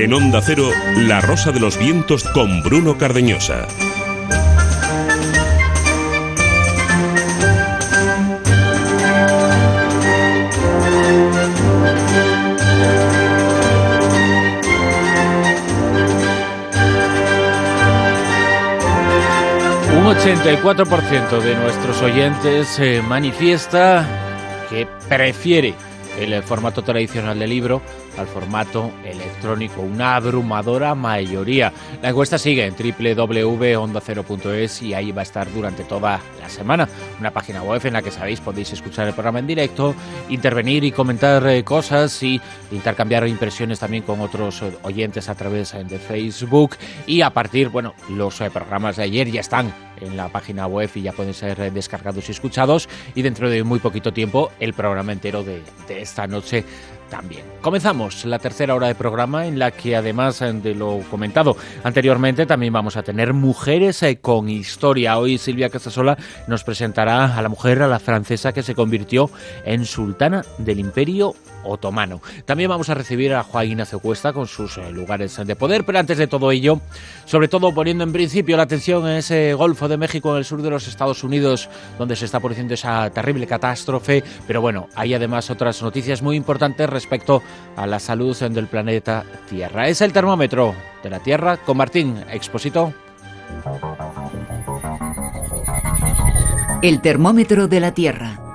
En Onda Cero, La Rosa de los Vientos con Bruno Cardeñosa. Un 84% de nuestros oyentes se manifiesta que prefiere el formato tradicional del libro al formato electrónico, una abrumadora mayoría. La encuesta sigue en www.ondacero.es y ahí va a estar durante toda la semana. Una página web en la que sabéis podéis escuchar el programa en directo, intervenir y comentar eh, cosas y intercambiar impresiones también con otros eh, oyentes a través eh, de Facebook y a partir, bueno, los programas de ayer ya están en la página web y ya pueden ser descargados y escuchados y dentro de muy poquito tiempo el programa entero de, de esta noche también. Comenzamos la tercera hora de programa en la que además de lo comentado anteriormente también vamos a tener mujeres eh, con historia. Hoy Silvia Casasola nos presentará a la mujer, a la francesa que se convirtió en sultana del imperio otomano. También vamos a recibir a Juan Ignacio Cuesta con sus eh, lugares de poder, pero antes de todo ello, sobre todo poniendo en principio la atención en ese Golfo de México en el sur de los Estados Unidos, donde se está produciendo esa terrible catástrofe, pero bueno, hay además otras noticias muy importantes respecto a la salud del planeta Tierra. Es el termómetro de la Tierra con Martín Exposito. El termómetro de la Tierra.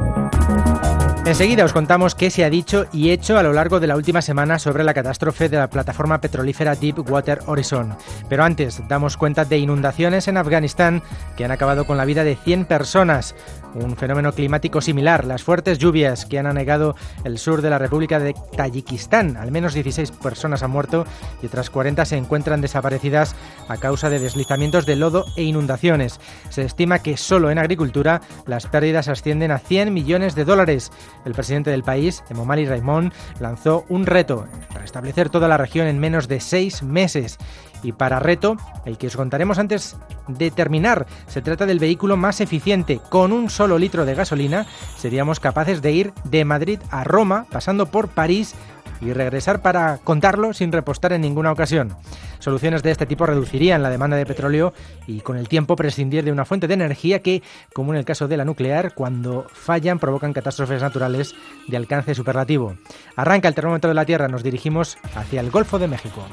Enseguida os contamos qué se ha dicho y hecho a lo largo de la última semana sobre la catástrofe de la plataforma petrolífera Deepwater Horizon. Pero antes damos cuenta de inundaciones en Afganistán que han acabado con la vida de 100 personas. Un fenómeno climático similar, las fuertes lluvias que han anegado el sur de la República de Tayikistán. Al menos 16 personas han muerto y otras 40 se encuentran desaparecidas a causa de deslizamientos de lodo e inundaciones. Se estima que solo en agricultura las pérdidas ascienden a 100 millones de dólares. El presidente del país, Emomali Raimond, lanzó un reto, restablecer toda la región en menos de seis meses. Y para reto, el que os contaremos antes de terminar, se trata del vehículo más eficiente. Con un solo litro de gasolina seríamos capaces de ir de Madrid a Roma, pasando por París y regresar para contarlo sin repostar en ninguna ocasión. Soluciones de este tipo reducirían la demanda de petróleo y con el tiempo prescindir de una fuente de energía que, como en el caso de la nuclear, cuando fallan provocan catástrofes naturales de alcance superlativo. Arranca el termómetro de la Tierra, nos dirigimos hacia el Golfo de México.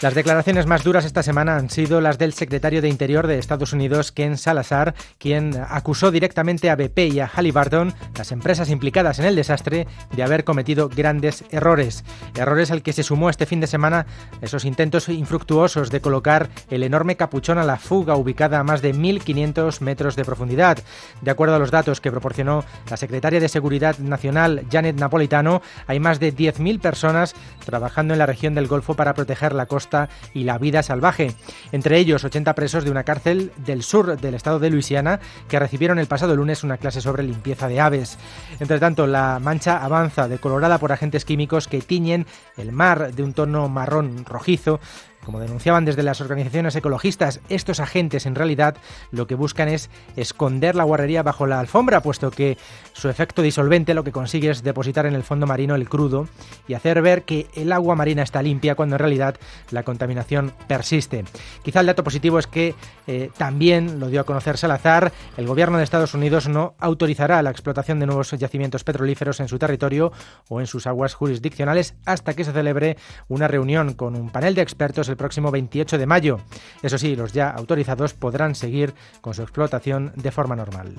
Las declaraciones más duras esta semana han sido las del secretario de Interior de Estados Unidos, Ken Salazar, quien acusó directamente a BP y a Halliburton, las empresas implicadas en el desastre, de haber cometido grandes errores. Errores al que se sumó este fin de semana esos intentos infructuosos de colocar el enorme capuchón a la fuga ubicada a más de 1.500 metros de profundidad. De acuerdo a los datos que proporcionó la secretaria de Seguridad Nacional, Janet Napolitano, hay más de 10.000 personas trabajando en la región del Golfo para proteger la costa y la vida salvaje. Entre ellos, 80 presos de una cárcel del sur del estado de Luisiana que recibieron el pasado lunes una clase sobre limpieza de aves. Entre tanto, la mancha avanza, decolorada por agentes químicos que tiñen el mar de un tono marrón rojizo como denunciaban desde las organizaciones ecologistas, estos agentes en realidad lo que buscan es esconder la guarrería bajo la alfombra, puesto que su efecto disolvente lo que consigue es depositar en el fondo marino el crudo y hacer ver que el agua marina está limpia cuando en realidad la contaminación persiste. Quizá el dato positivo es que eh, también lo dio a conocer Salazar, el gobierno de Estados Unidos no autorizará la explotación de nuevos yacimientos petrolíferos en su territorio o en sus aguas jurisdiccionales hasta que se celebre una reunión con un panel de expertos el próximo 28 de mayo. Eso sí, los ya autorizados podrán seguir con su explotación de forma normal.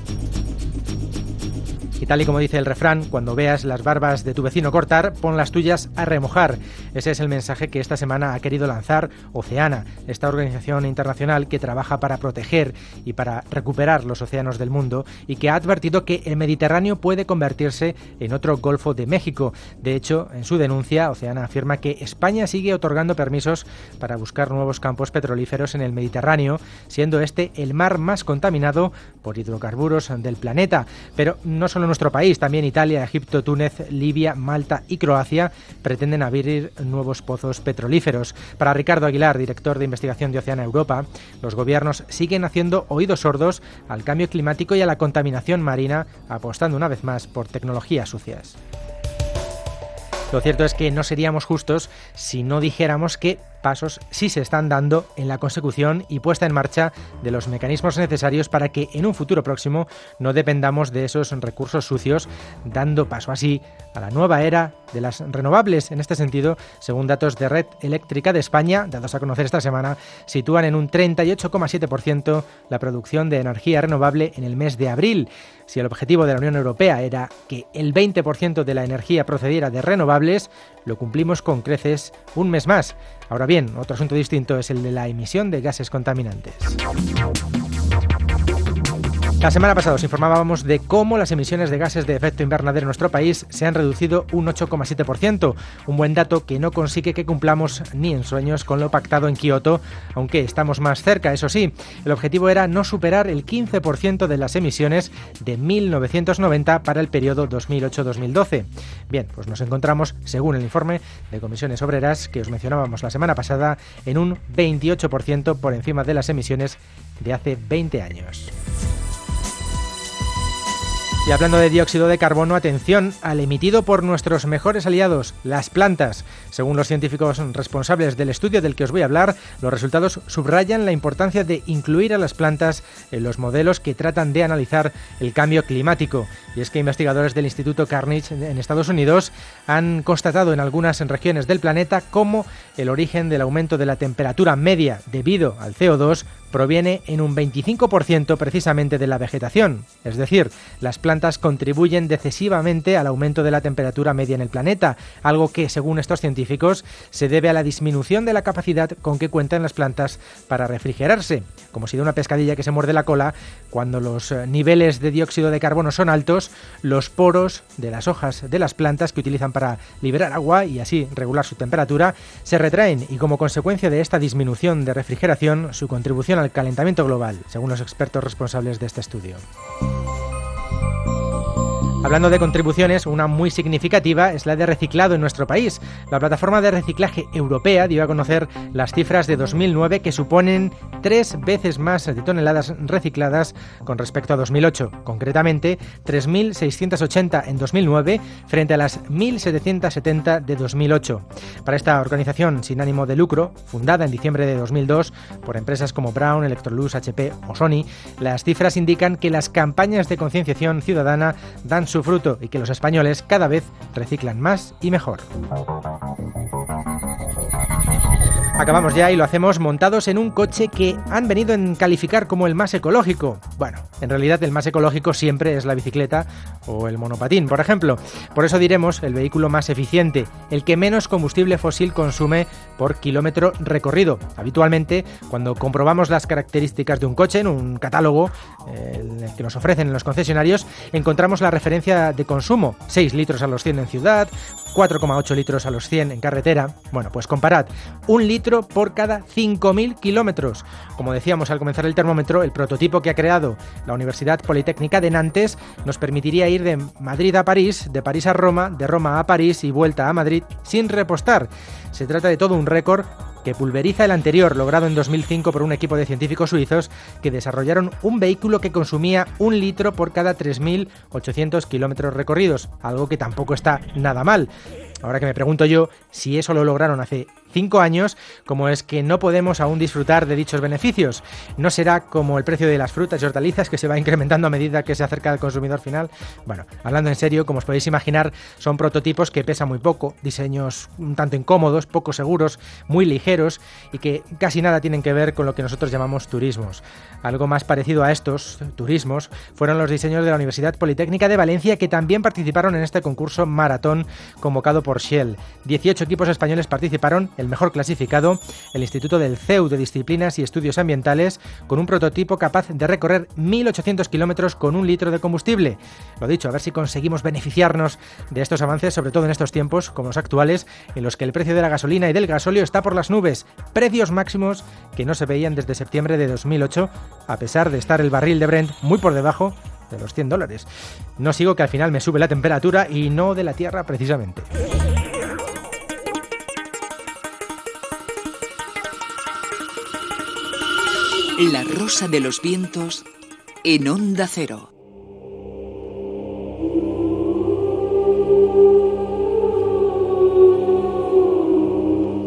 Y tal y como dice el refrán, cuando veas las barbas de tu vecino cortar, pon las tuyas a remojar. Ese es el mensaje que esta semana ha querido lanzar Oceana, esta organización internacional que trabaja para proteger y para recuperar los océanos del mundo y que ha advertido que el Mediterráneo puede convertirse en otro Golfo de México. De hecho, en su denuncia, Oceana afirma que España sigue otorgando permisos para buscar nuevos campos petrolíferos en el Mediterráneo, siendo este el mar más contaminado por hidrocarburos del planeta. Pero no solo nuestro país, también Italia, Egipto, Túnez, Libia, Malta y Croacia pretenden abrir nuevos pozos petrolíferos. Para Ricardo Aguilar, director de investigación de Oceana Europa, los gobiernos siguen haciendo oídos sordos al cambio climático y a la contaminación marina, apostando una vez más por tecnologías sucias. Lo cierto es que no seríamos justos si no dijéramos que pasos sí se están dando en la consecución y puesta en marcha de los mecanismos necesarios para que en un futuro próximo no dependamos de esos recursos sucios, dando paso así a la nueva era de las renovables. En este sentido, según datos de Red Eléctrica de España, dados a conocer esta semana, sitúan en un 38,7% la producción de energía renovable en el mes de abril. Si el objetivo de la Unión Europea era que el 20% de la energía procediera de renovables, lo cumplimos con creces un mes más. Ahora bien, otro asunto distinto es el de la emisión de gases contaminantes. La semana pasada os informábamos de cómo las emisiones de gases de efecto invernadero en nuestro país se han reducido un 8,7%, un buen dato que no consigue que cumplamos ni en sueños con lo pactado en Kioto, aunque estamos más cerca, eso sí. El objetivo era no superar el 15% de las emisiones de 1990 para el periodo 2008-2012. Bien, pues nos encontramos, según el informe de comisiones obreras que os mencionábamos la semana pasada, en un 28% por encima de las emisiones de hace 20 años. Y hablando de dióxido de carbono, atención al emitido por nuestros mejores aliados, las plantas. Según los científicos responsables del estudio del que os voy a hablar, los resultados subrayan la importancia de incluir a las plantas en los modelos que tratan de analizar el cambio climático. Y es que investigadores del Instituto Carnegie en Estados Unidos han constatado en algunas regiones del planeta cómo el origen del aumento de la temperatura media debido al CO2 proviene en un 25% precisamente de la vegetación, es decir, las plantas contribuyen decisivamente al aumento de la temperatura media en el planeta, algo que, según estos científicos, se debe a la disminución de la capacidad con que cuentan las plantas para refrigerarse, como si de una pescadilla que se muerde la cola, cuando los eh, niveles de dióxido de carbono son altos, los poros de las hojas de las plantas que utilizan para liberar agua y así regular su temperatura se retraen y como consecuencia de esta disminución de refrigeración, su contribución al calentamiento global, según los expertos responsables de este estudio. Hablando de contribuciones, una muy significativa es la de reciclado en nuestro país. La plataforma de reciclaje europea dio a conocer las cifras de 2009 que suponen tres veces más de toneladas recicladas con respecto a 2008. Concretamente, 3.680 en 2009 frente a las 1.770 de 2008. Para esta organización sin ánimo de lucro, fundada en diciembre de 2002 por empresas como Brown, Electrolux, HP o Sony, las cifras indican que las campañas de concienciación ciudadana dan su fruto y que los españoles cada vez reciclan más y mejor. Acabamos ya y lo hacemos montados en un coche que han venido en calificar como el más ecológico. Bueno, en realidad el más ecológico siempre es la bicicleta o el monopatín, por ejemplo. Por eso diremos el vehículo más eficiente, el que menos combustible fósil consume por kilómetro recorrido. Habitualmente, cuando comprobamos las características de un coche en un catálogo eh, que nos ofrecen en los concesionarios, encontramos la referencia de consumo, 6 litros a los 100 en ciudad, 4,8 litros a los 100 en carretera. Bueno, pues comparad, un litro por cada 5.000 kilómetros. Como decíamos al comenzar el termómetro, el prototipo que ha creado la Universidad Politécnica de Nantes nos permitiría ir de Madrid a París, de París a Roma, de Roma a París y vuelta a Madrid sin repostar. Se trata de todo un récord que pulveriza el anterior, logrado en 2005 por un equipo de científicos suizos que desarrollaron un vehículo que consumía un litro por cada 3.800 kilómetros recorridos, algo que tampoco está nada mal. Ahora que me pregunto yo si eso lo lograron hace cinco años, como es que no podemos aún disfrutar de dichos beneficios. No será como el precio de las frutas y hortalizas que se va incrementando a medida que se acerca al consumidor final. Bueno, hablando en serio, como os podéis imaginar, son prototipos que pesan muy poco, diseños un tanto incómodos, poco seguros, muy ligeros y que casi nada tienen que ver con lo que nosotros llamamos turismos. Algo más parecido a estos turismos fueron los diseños de la Universidad Politécnica de Valencia que también participaron en este concurso maratón convocado por Shell. 18 equipos españoles participaron el mejor clasificado, el Instituto del CEU de Disciplinas y Estudios Ambientales, con un prototipo capaz de recorrer 1.800 kilómetros con un litro de combustible. Lo dicho, a ver si conseguimos beneficiarnos de estos avances, sobre todo en estos tiempos como los actuales, en los que el precio de la gasolina y del gasóleo está por las nubes, precios máximos que no se veían desde septiembre de 2008, a pesar de estar el barril de Brent muy por debajo de los 100 dólares. No sigo que al final me sube la temperatura y no de la Tierra precisamente. La rosa de los vientos en onda cero.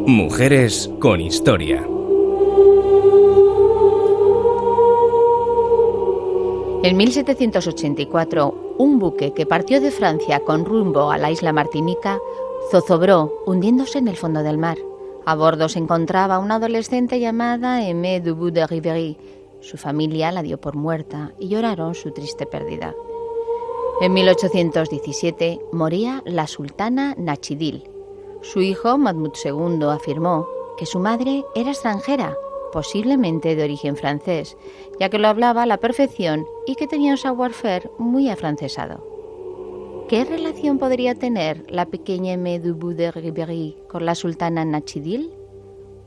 Mujeres con historia. En 1784, un buque que partió de Francia con rumbo a la isla Martinica zozobró, hundiéndose en el fondo del mar. A bordo se encontraba una adolescente llamada Aimée Dubout de Rivery. Su familia la dio por muerta y lloraron su triste pérdida. En 1817 moría la sultana Nachidil, su hijo, Mahmoud II, afirmó que su madre era extranjera, posiblemente de origen francés, ya que lo hablaba a la perfección y que tenía un savoir-faire muy afrancesado. ¿Qué relación podría tener la pequeña Medubu de Ribéry con la sultana Nachidil?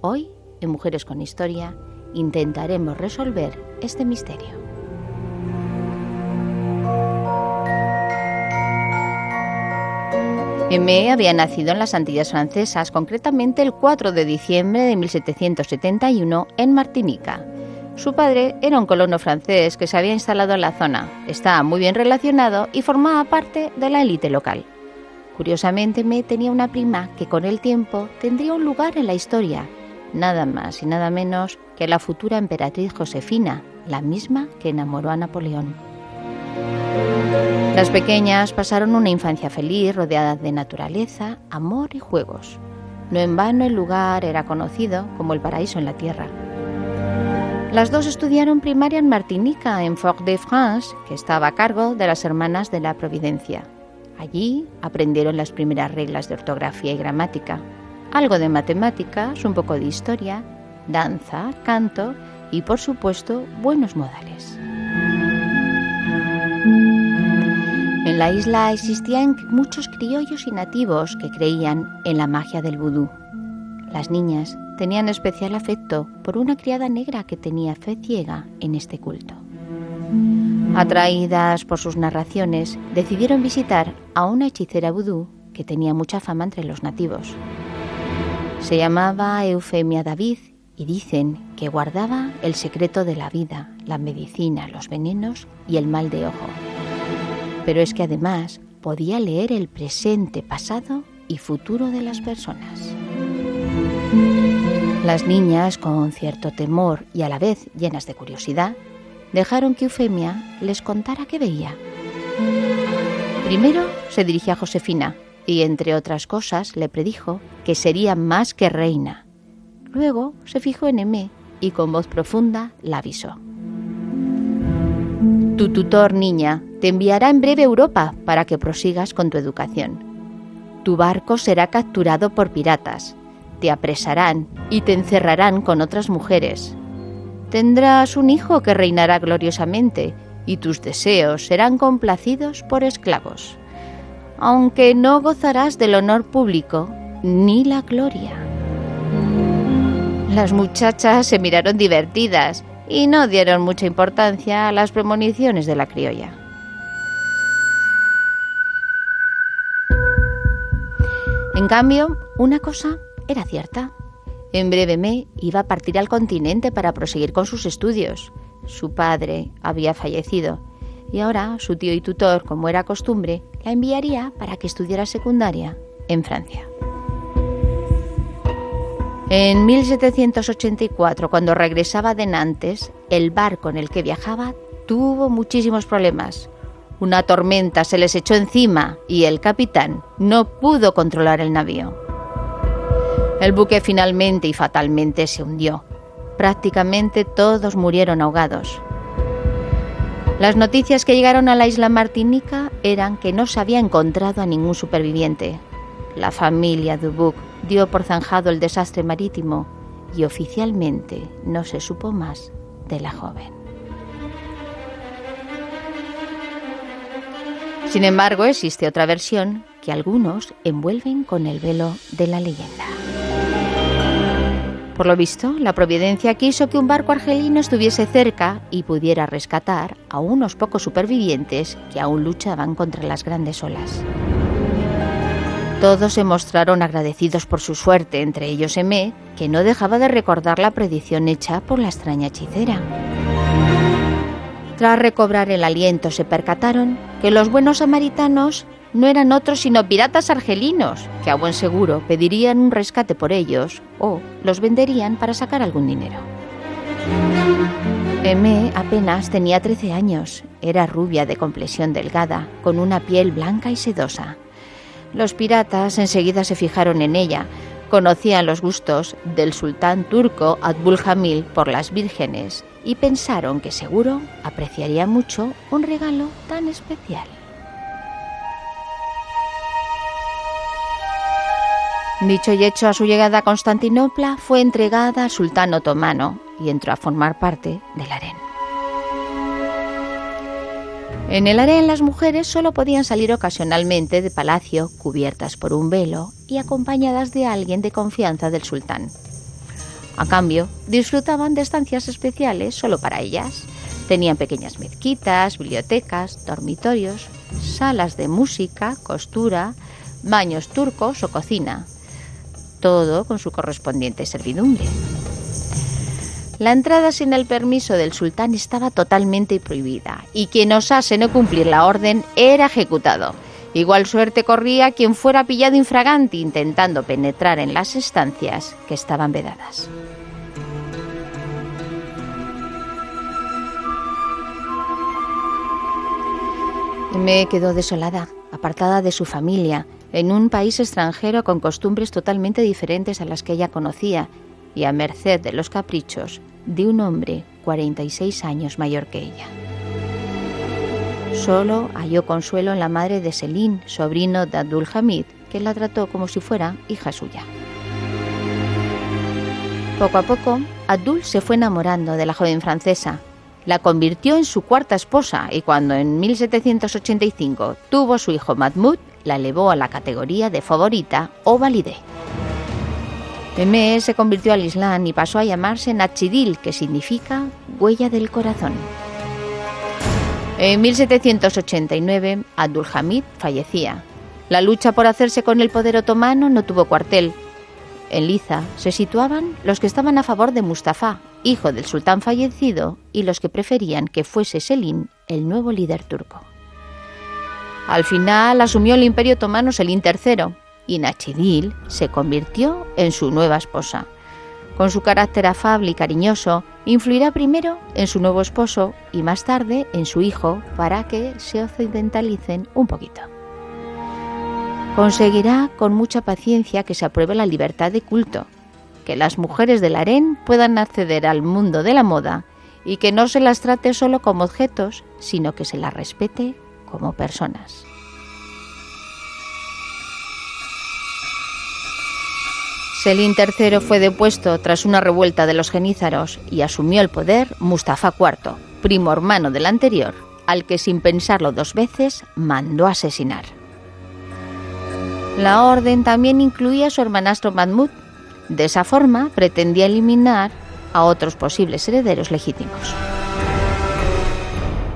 Hoy, en Mujeres con Historia, intentaremos resolver este misterio. M. había nacido en las Antillas Francesas, concretamente el 4 de diciembre de 1771 en Martinica. Su padre era un colono francés que se había instalado en la zona, estaba muy bien relacionado y formaba parte de la élite local. Curiosamente, Me tenía una prima que con el tiempo tendría un lugar en la historia, nada más y nada menos que la futura emperatriz Josefina, la misma que enamoró a Napoleón. Las pequeñas pasaron una infancia feliz rodeada de naturaleza, amor y juegos. No en vano el lugar era conocido como el paraíso en la tierra. Las dos estudiaron primaria en Martinica, en Fort-de-France, que estaba a cargo de las hermanas de la Providencia. Allí aprendieron las primeras reglas de ortografía y gramática, algo de matemáticas, un poco de historia, danza, canto y, por supuesto, buenos modales. En la isla existían muchos criollos y nativos que creían en la magia del vudú. Las niñas tenían especial afecto por una criada negra que tenía fe ciega en este culto. Atraídas por sus narraciones, decidieron visitar a una hechicera vudú que tenía mucha fama entre los nativos. Se llamaba Eufemia David y dicen que guardaba el secreto de la vida, la medicina, los venenos y el mal de ojo pero es que además podía leer el presente, pasado y futuro de las personas. Las niñas, con cierto temor y a la vez llenas de curiosidad, dejaron que Eufemia les contara qué veía. Primero se dirigió a Josefina y, entre otras cosas, le predijo que sería más que reina. Luego se fijó en Emé y con voz profunda la avisó. Tu tutor, niña, te enviará en breve a Europa para que prosigas con tu educación. Tu barco será capturado por piratas, te apresarán y te encerrarán con otras mujeres. Tendrás un hijo que reinará gloriosamente y tus deseos serán complacidos por esclavos, aunque no gozarás del honor público ni la gloria. Las muchachas se miraron divertidas y no dieron mucha importancia a las premoniciones de la criolla. En cambio, una cosa era cierta. En breve me iba a partir al continente para proseguir con sus estudios. Su padre había fallecido y ahora su tío y tutor, como era costumbre, la enviaría para que estudiara secundaria en Francia. En 1784, cuando regresaba de Nantes, el barco en el que viajaba tuvo muchísimos problemas. Una tormenta se les echó encima y el capitán no pudo controlar el navío. El buque finalmente y fatalmente se hundió. Prácticamente todos murieron ahogados. Las noticias que llegaron a la isla Martinica eran que no se había encontrado a ningún superviviente. La familia Dubuc dio por zanjado el desastre marítimo y oficialmente no se supo más de la joven. Sin embargo, existe otra versión que algunos envuelven con el velo de la leyenda. Por lo visto, la providencia quiso que un barco argelino estuviese cerca y pudiera rescatar a unos pocos supervivientes que aún luchaban contra las grandes olas. Todos se mostraron agradecidos por su suerte, entre ellos Emé, que no dejaba de recordar la predicción hecha por la extraña hechicera. Tras recobrar el aliento, se percataron que los buenos samaritanos no eran otros sino piratas argelinos, que a buen seguro pedirían un rescate por ellos o los venderían para sacar algún dinero. Emé apenas tenía 13 años, era rubia de complexión delgada, con una piel blanca y sedosa. Los piratas enseguida se fijaron en ella, conocían los gustos del sultán turco Abdul Hamil por las vírgenes y pensaron que seguro apreciaría mucho un regalo tan especial. Dicho y hecho, a su llegada a Constantinopla fue entregada al sultán otomano y entró a formar parte del harén. En el harén las mujeres solo podían salir ocasionalmente de palacio cubiertas por un velo y acompañadas de alguien de confianza del sultán. A cambio, disfrutaban de estancias especiales solo para ellas. Tenían pequeñas mezquitas, bibliotecas, dormitorios, salas de música, costura, baños turcos o cocina. Todo con su correspondiente servidumbre. La entrada sin el permiso del sultán estaba totalmente prohibida y quien osase no cumplir la orden era ejecutado. Igual suerte corría quien fuera pillado infragante intentando penetrar en las estancias que estaban vedadas. Me quedó desolada, apartada de su familia, en un país extranjero con costumbres totalmente diferentes a las que ella conocía y a merced de los caprichos de un hombre 46 años mayor que ella. Solo halló consuelo en la madre de Selim, sobrino de Abdul Hamid, que la trató como si fuera hija suya. Poco a poco, Abdul se fue enamorando de la joven francesa, la convirtió en su cuarta esposa y cuando en 1785 tuvo su hijo Mahmoud, la elevó a la categoría de favorita o validé. Mehmed se convirtió al Islam y pasó a llamarse Nachidil, que significa huella del corazón. En 1789, Abdul Hamid fallecía. La lucha por hacerse con el poder otomano no tuvo cuartel. En Liza se situaban los que estaban a favor de Mustafa, hijo del sultán fallecido, y los que preferían que fuese Selim el nuevo líder turco. Al final asumió el imperio otomano Selim III, y Nachidil se convirtió en su nueva esposa. Con su carácter afable y cariñoso, influirá primero en su nuevo esposo y más tarde en su hijo para que se occidentalicen un poquito. Conseguirá con mucha paciencia que se apruebe la libertad de culto, que las mujeres del harén puedan acceder al mundo de la moda y que no se las trate solo como objetos, sino que se las respete como personas. Selim III fue depuesto tras una revuelta de los genízaros y asumió el poder Mustafa IV, primo hermano del anterior, al que sin pensarlo dos veces mandó asesinar. La orden también incluía a su hermanastro Mahmud. De esa forma pretendía eliminar a otros posibles herederos legítimos.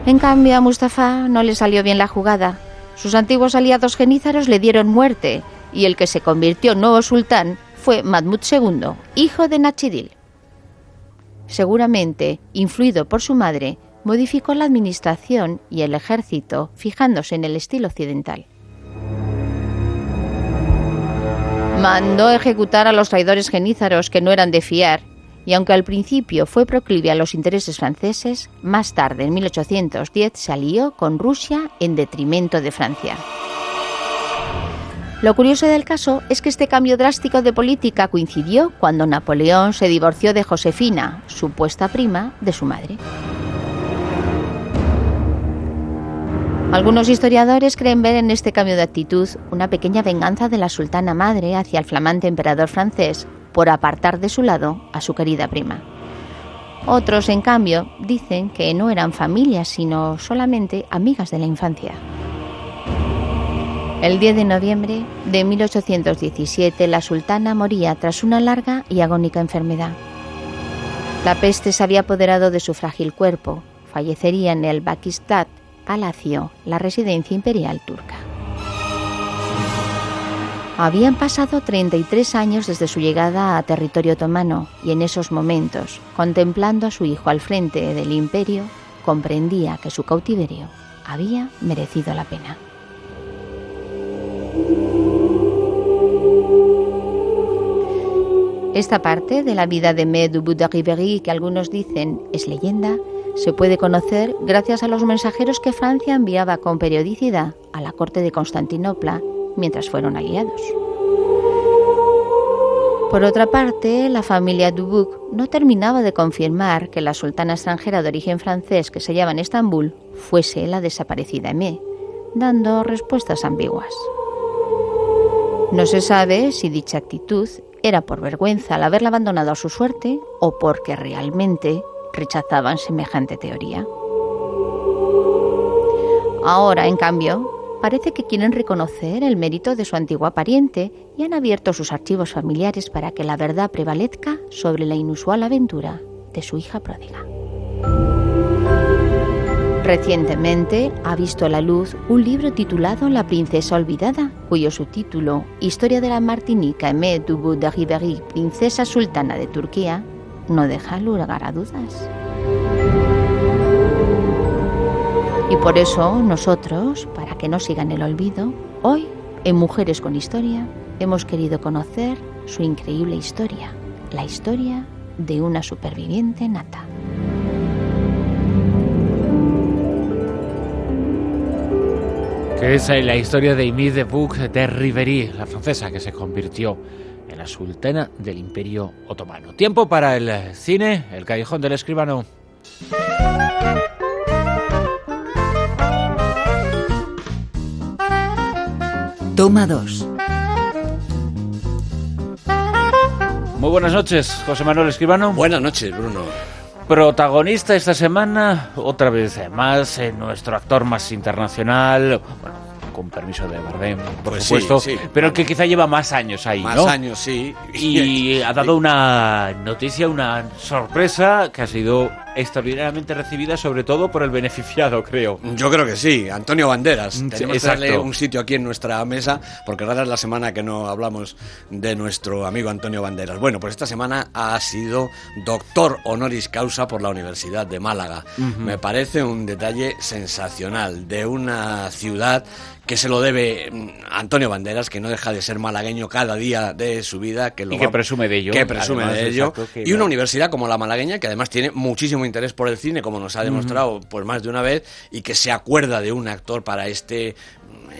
En cambio, a Mustafa no le salió bien la jugada. Sus antiguos aliados genízaros le dieron muerte y el que se convirtió en nuevo sultán fue Mahmud II, hijo de Nachidil. Seguramente, influido por su madre, modificó la administración y el ejército fijándose en el estilo occidental. Mandó ejecutar a los traidores genízaros que no eran de fiar, y aunque al principio fue proclive a los intereses franceses, más tarde, en 1810, se alió con Rusia en detrimento de Francia. Lo curioso del caso es que este cambio drástico de política coincidió cuando Napoleón se divorció de Josefina, supuesta prima de su madre. Algunos historiadores creen ver en este cambio de actitud una pequeña venganza de la sultana madre hacia el flamante emperador francés por apartar de su lado a su querida prima. Otros, en cambio, dicen que no eran familias, sino solamente amigas de la infancia. El 10 de noviembre de 1817 la sultana moría tras una larga y agónica enfermedad. La peste se había apoderado de su frágil cuerpo. Fallecería en el Bakistat Palacio, la residencia imperial turca. Habían pasado 33 años desde su llegada a territorio otomano y en esos momentos, contemplando a su hijo al frente del imperio, comprendía que su cautiverio había merecido la pena. Esta parte de la vida de Med Ribéry, que algunos dicen es leyenda, se puede conocer gracias a los mensajeros que Francia enviaba con periodicidad a la corte de Constantinopla mientras fueron aliados. Por otra parte, la familia Dubuc no terminaba de confirmar que la sultana extranjera de origen francés que se hallaba en Estambul fuese la desaparecida Aimé, dando respuestas ambiguas. No se sabe si dicha actitud era por vergüenza al haberla abandonado a su suerte o porque realmente rechazaban semejante teoría. Ahora, en cambio, parece que quieren reconocer el mérito de su antigua pariente y han abierto sus archivos familiares para que la verdad prevalezca sobre la inusual aventura de su hija pródiga. Recientemente ha visto a la luz un libro titulado La princesa olvidada, cuyo subtítulo Historia de la Martinica Aimée du de Ribéry, princesa sultana de Turquía, no deja lugar a dudas. Y por eso nosotros, para que no sigan el olvido, hoy, en Mujeres con Historia, hemos querido conocer su increíble historia, la historia de una superviviente nata. Que es la historia de Amy de Bouc de Rivery, la francesa que se convirtió en la sultana del Imperio Otomano. Tiempo para el cine, El Callejón del Escribano. Toma 2. Muy buenas noches, José Manuel Escribano. Buenas noches, Bruno. Protagonista esta semana, otra vez más, en nuestro actor más internacional, bueno, con permiso de Bardem, por Pues sí, supuesto, sí. pero el que quizá lleva más años ahí, Más ¿no? años, sí. Y ha dado una noticia, una sorpresa que ha sido extraordinariamente recibida, sobre todo por el beneficiado, creo. Yo creo que sí, Antonio Banderas. Sí, Tenemos que darle un sitio aquí en nuestra mesa, porque rara es la semana que no hablamos de nuestro amigo Antonio Banderas. Bueno, pues esta semana ha sido doctor honoris causa por la Universidad de Málaga. Me parece un detalle sensacional de una ciudad que se lo debe mm, a Antonio Banderas, que no deja de ser malagueño cada día de su vida. Que lo Y que presume de ello, Que presume además, de ello. exacto, y una universidad como la malagueña, que además tiene muchísimo interés por el cine, como nos ha demostrado pues más de una vez, y que se acuerda de un actor para este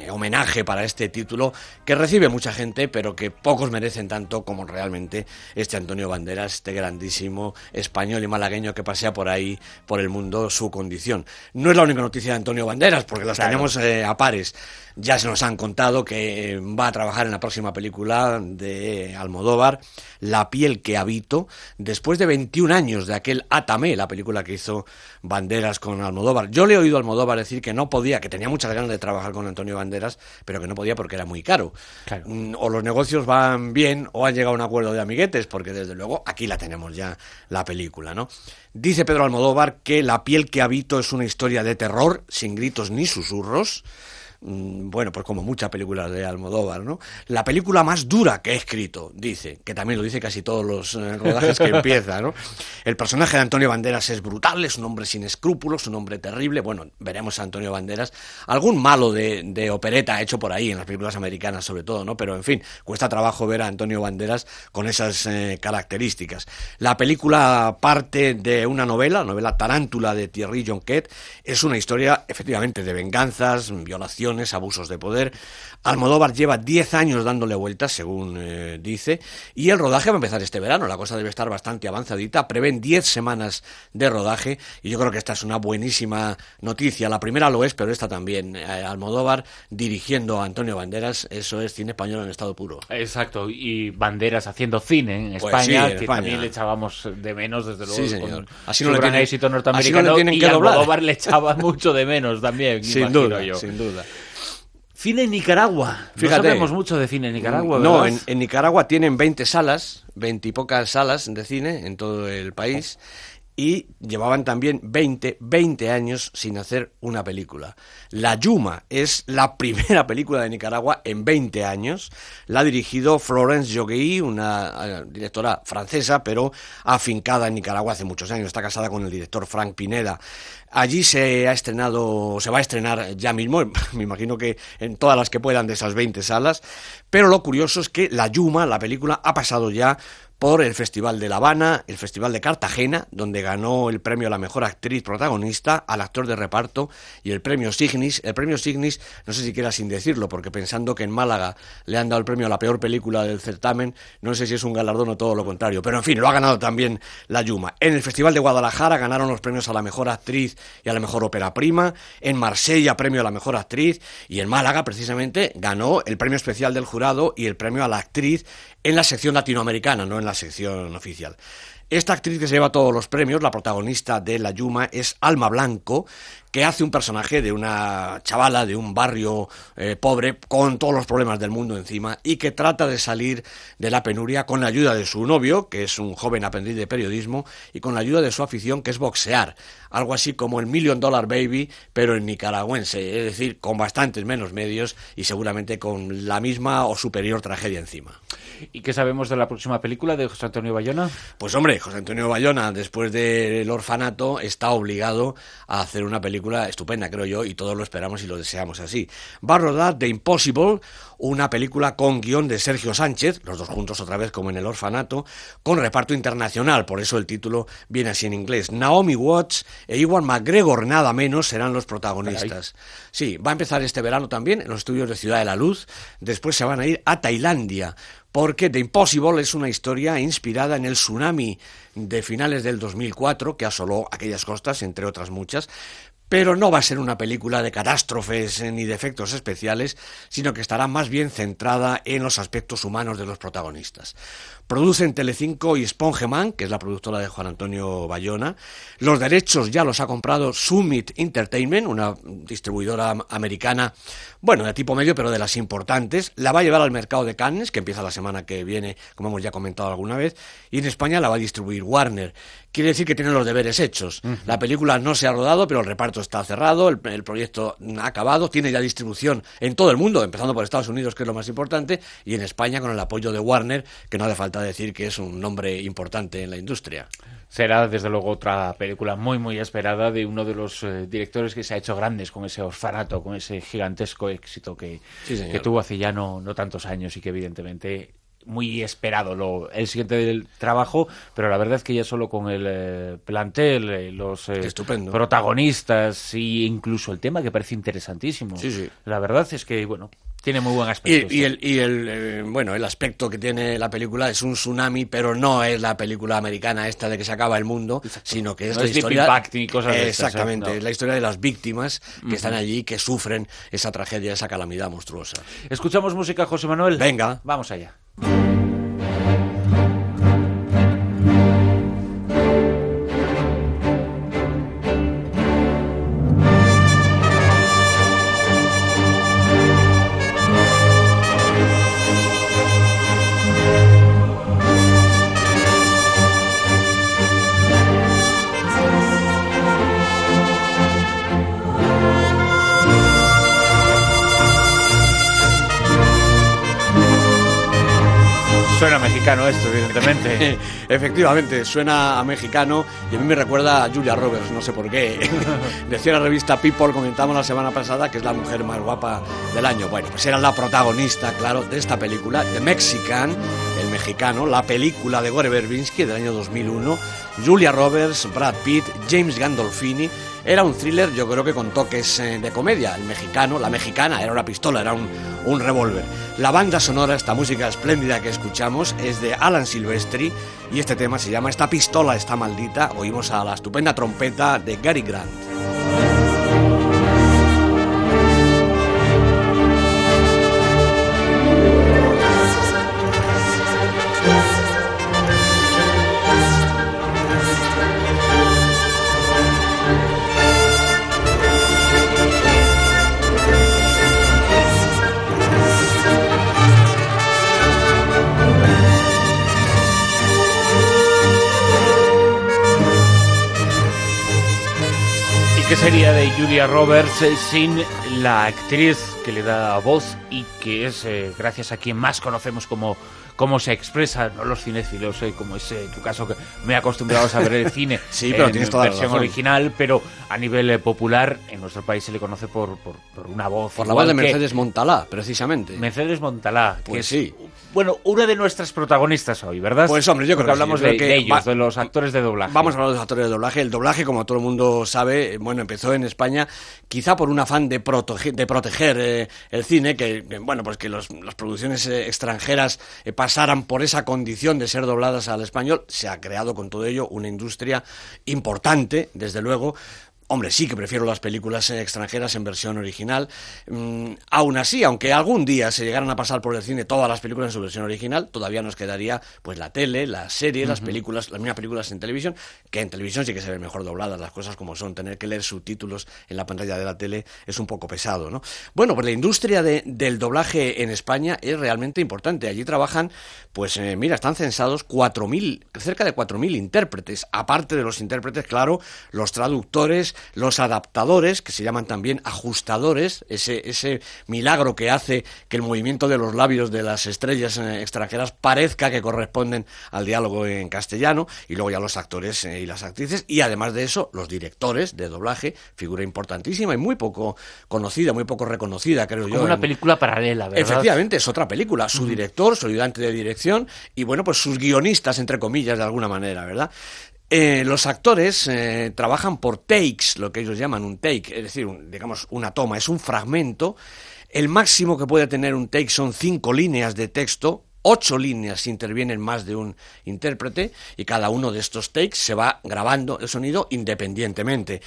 homenaje, para este título, que recibe mucha gente, pero que pocos merecen tanto como realmente este Antonio Banderas, este grandísimo español y malagueño que pasea por ahí, por el mundo, su condición. No es la única noticia de Antonio Banderas, porque las Claro. tenemos eh, a pares. Ya se nos han contado que eh, va a trabajar en la próxima película de Almodóvar, La piel que habito, después de 21 años de aquel Atame, la película que hizo Banderas con Almodóvar. Yo le he oído a Almodóvar decir que no podía, que tenía muchas ganas de trabajar con Antonio Banderas, pero que no podía porque era muy caro. Claro. Mm, O los negocios van bien o han llegado a un acuerdo de amiguetes, porque desde luego aquí la tenemos ya la película, ¿no? Dice Pedro Almodóvar que La piel que habito es una historia de terror, sin gritos ni susurros. Mm, Bueno, pues como muchas películas de Almodóvar, ¿no? La película más dura que he escrito, dice, que también lo dice casi todos los eh, rodajes que empieza, ¿no? El personaje de Antonio Banderas es brutal, es un hombre sin escrúpulos, un hombre terrible. Bueno, veremos a Antonio Banderas. Algún malo de, de opereta hecho por ahí, en las películas americanas sobre todo, ¿no? Pero en fin, cuesta trabajo ver a Antonio Banderas con esas eh, características. La película parte de una novela, novela Tarántula de Thierry Jonquet. Es una historia, efectivamente, de venganzas, violaciones, abusos de poder. Almodóvar lleva 10 años dándole vueltas, según eh, dice, y el rodaje va a empezar este verano. La cosa debe estar bastante avanzadita. Prevén 10 semanas de rodaje y yo creo que esta es una buenísima noticia. La primera lo es, pero esta también. Eh, Almodóvar dirigiendo a Antonio Banderas, eso es cine español en estado puro. Exacto, y Banderas haciendo cine en Pues España, sí, en que España. también le echábamos de menos, desde luego, Sí, señor. con Así su no le gran tienen- éxito así no norteamericano, le tienen y que doblar. Almodóvar le echaba mucho de menos también, Sin duda, yo. sin duda. Cine en Nicaragua. Fíjate. no sabemos mucho de cine en Nicaragua, No, en, en Nicaragua tienen 20 salas, 20 y pocas salas de cine en todo el país y llevaban también 20, 20 años sin hacer una película. La Yuma es la primera película de Nicaragua en 20 años. La ha dirigido Florence Joguey, una eh, directora francesa, pero afincada en Nicaragua hace muchos años. Está casada con el director Frank Pineda. Allí se ha estrenado, se va a estrenar ya mismo, me imagino que en todas las que puedan de esas 20 salas, pero lo curioso es que La Yuma, la película, ha pasado ya por el Festival de La Habana, el Festival de Cartagena, donde ganó el premio a la mejor actriz protagonista, al actor de reparto y el premio Signis. El premio Signis, no sé si quiera sin decirlo, porque pensando que en Málaga le han dado el premio a la peor película del certamen, no sé si es un galardón o todo lo contrario. Pero en fin, lo ha ganado también la Yuma. En el Festival de Guadalajara ganaron los premios a la mejor actriz y a la mejor ópera prima. En Marsella, premio a la mejor actriz. Y en Málaga, precisamente, ganó el premio especial del jurado y el premio a la actriz en la sección latinoamericana, no en la sección oficial. Esta actriz que se lleva todos los premios, la protagonista de La Yuma, es Alma Blanco, que hace un personaje de una chavala de un barrio eh, pobre con todos los problemas del mundo encima y que trata de salir de la penuria con la ayuda de su novio, que es un joven aprendiz de periodismo, y con la ayuda de su afición, que es boxear. Algo así como el Million Dollar Baby, pero en nicaragüense, es decir, con bastantes menos medios y seguramente con la misma o superior tragedia encima. ¿Y qué sabemos de la próxima película de José Antonio Bayona? Pues hombre, José Antonio Bayona, después del orfanato, está obligado a hacer una película estupenda, creo yo, y todos lo esperamos y lo deseamos así. Va a rodar The Impossible, una película con guion de Sergio Sánchez, los dos juntos otra vez como en el orfanato, con reparto internacional, por eso el título viene así en inglés. Naomi Watts e Iwan McGregor, nada menos, serán los protagonistas. Sí, va a empezar este verano también en los estudios de Ciudad de la Luz, después se van a ir a Tailandia porque The Impossible es una historia inspirada en el tsunami de finales del 2004 que asoló aquellas costas, entre otras muchas, pero no va a ser una película de catástrofes ni de efectos especiales, sino que estará más bien centrada en los aspectos humanos de los protagonistas. Producen Telecinco y Spongeman, que es la productora de Juan Antonio Bayona. Los derechos ya los ha comprado Summit Entertainment, una distribuidora americana, bueno, de tipo medio, pero de las importantes. La va a llevar al mercado de Cannes, que empieza la semana que viene, como hemos ya comentado alguna vez, y en España la va a distribuir Warner. Quiere decir que tienen los deberes hechos. La película no se ha rodado, pero el reparto está cerrado, el, el proyecto ha acabado, tiene ya distribución en todo el mundo, empezando por Estados Unidos, que es lo más importante, y en España con el apoyo de Warner, que no hace falta decir que es un nombre importante en la industria. Será desde luego otra película muy muy esperada de uno de los eh, directores que se ha hecho grandes con ese orfanato, con ese gigantesco éxito que, Sí, señor. que tuvo hace ya no, no tantos años y que evidentemente muy esperado lo, el siguiente del trabajo, pero la verdad es que ya solo con el eh, plantel, eh, los eh, protagonistas y incluso el tema que parece interesantísimo. Sí, sí. La verdad es que bueno, tiene muy buen aspecto. Y, y el, y el, eh, bueno, el aspecto que tiene la película es un tsunami, pero no es la película americana esta de que se acaba el mundo, sino que es No la es historia... Impact ni cosas de estas, ¿eh? Exactamente, No. es la historia de las víctimas que están allí, que sufren esa tragedia, esa calamidad monstruosa. Escuchamos música, José Manuel. Venga. Vamos allá. Mexicano esto, evidentemente. Efectivamente, suena a mexicano y a mí me recuerda a Julia Roberts, no sé por qué. Decía la revista People, comentamos la semana pasada, que es la mujer más guapa del año. Bueno, pues era la protagonista, claro, de esta película, The Mexican, el mexicano, la película de Gore Verbinski del año 2001. Julia Roberts, Brad Pitt, James Gandolfini. Era un thriller, yo creo que con toques eh, de comedia. El mexicano, la mexicana, era una pistola, era un, un revólver. La banda sonora, esta música espléndida que escuchamos, es de Alan Silvestri y este tema se llama Esta pistola está maldita. Oímos a la estupenda trompeta de Gary Grant. Sería de Julia Roberts eh, sin la actriz que le da voz y que es, eh, gracias a quien más conocemos como cómo se expresan los cinéfilos, eh, como es eh, tu caso, que me he acostumbrado a ver el cine sí, pero en tienes toda la versión razón. original, pero a nivel eh, popular en nuestro país se le conoce por, por, por una voz. Por la voz de Mercedes Montalá, precisamente. Mercedes Montalá, que Pues es, sí. bueno, una de nuestras protagonistas hoy, ¿verdad? Pues, hombre, yo creo que sí, hablamos creo de, que de ellos, va- de los actores de doblaje. Vamos a hablar de los actores de doblaje. El doblaje, como todo el mundo sabe, bueno, empezó en España quizá por un afán de, protege- de proteger eh, el cine, que, bueno, pues que los- las producciones eh, extranjeras eh, pasaran por esa condición de ser dobladas al español. Se ha creado con todo ello una industria importante, desde luego. Hombre, sí que prefiero las películas extranjeras en versión original. Mm, aún así, aunque algún día se llegaran a pasar por el cine todas las películas en su versión original, todavía nos quedaría pues la tele, las series, las películas, las mismas películas en televisión, que en televisión sí que se ven mejor dobladas las cosas como son. Tener que leer subtítulos en la pantalla de la tele es un poco pesado, ¿no? Bueno, pues la industria de- del doblaje en España es realmente importante. Allí trabajan, pues eh, mira, están censados 4.000, cerca de 4.000 intérpretes. Aparte de los intérpretes, claro, los traductores, los adaptadores, que se llaman también ajustadores, ese, ese milagro que hace que el movimiento de los labios de las estrellas eh, extranjeras parezca que corresponden al diálogo en castellano, y luego ya los actores eh, y las actrices, y además de eso, los directores de doblaje, figura importantísima y muy poco conocida, muy poco reconocida, creo yo. Como una en- película paralela, ¿verdad? Efectivamente, es otra película. Su director, su ayudante de dirección y, bueno, pues sus guionistas, entre comillas, de alguna manera, ¿verdad? Eh, los actores eh, trabajan por takes, lo que ellos llaman un take, es decir, un- digamos, una toma, es un fragmento. El máximo que puede tener un take son cinco líneas de texto, ocho líneas intervienen más de un intérprete, y cada uno de estos takes se va grabando el sonido independientemente.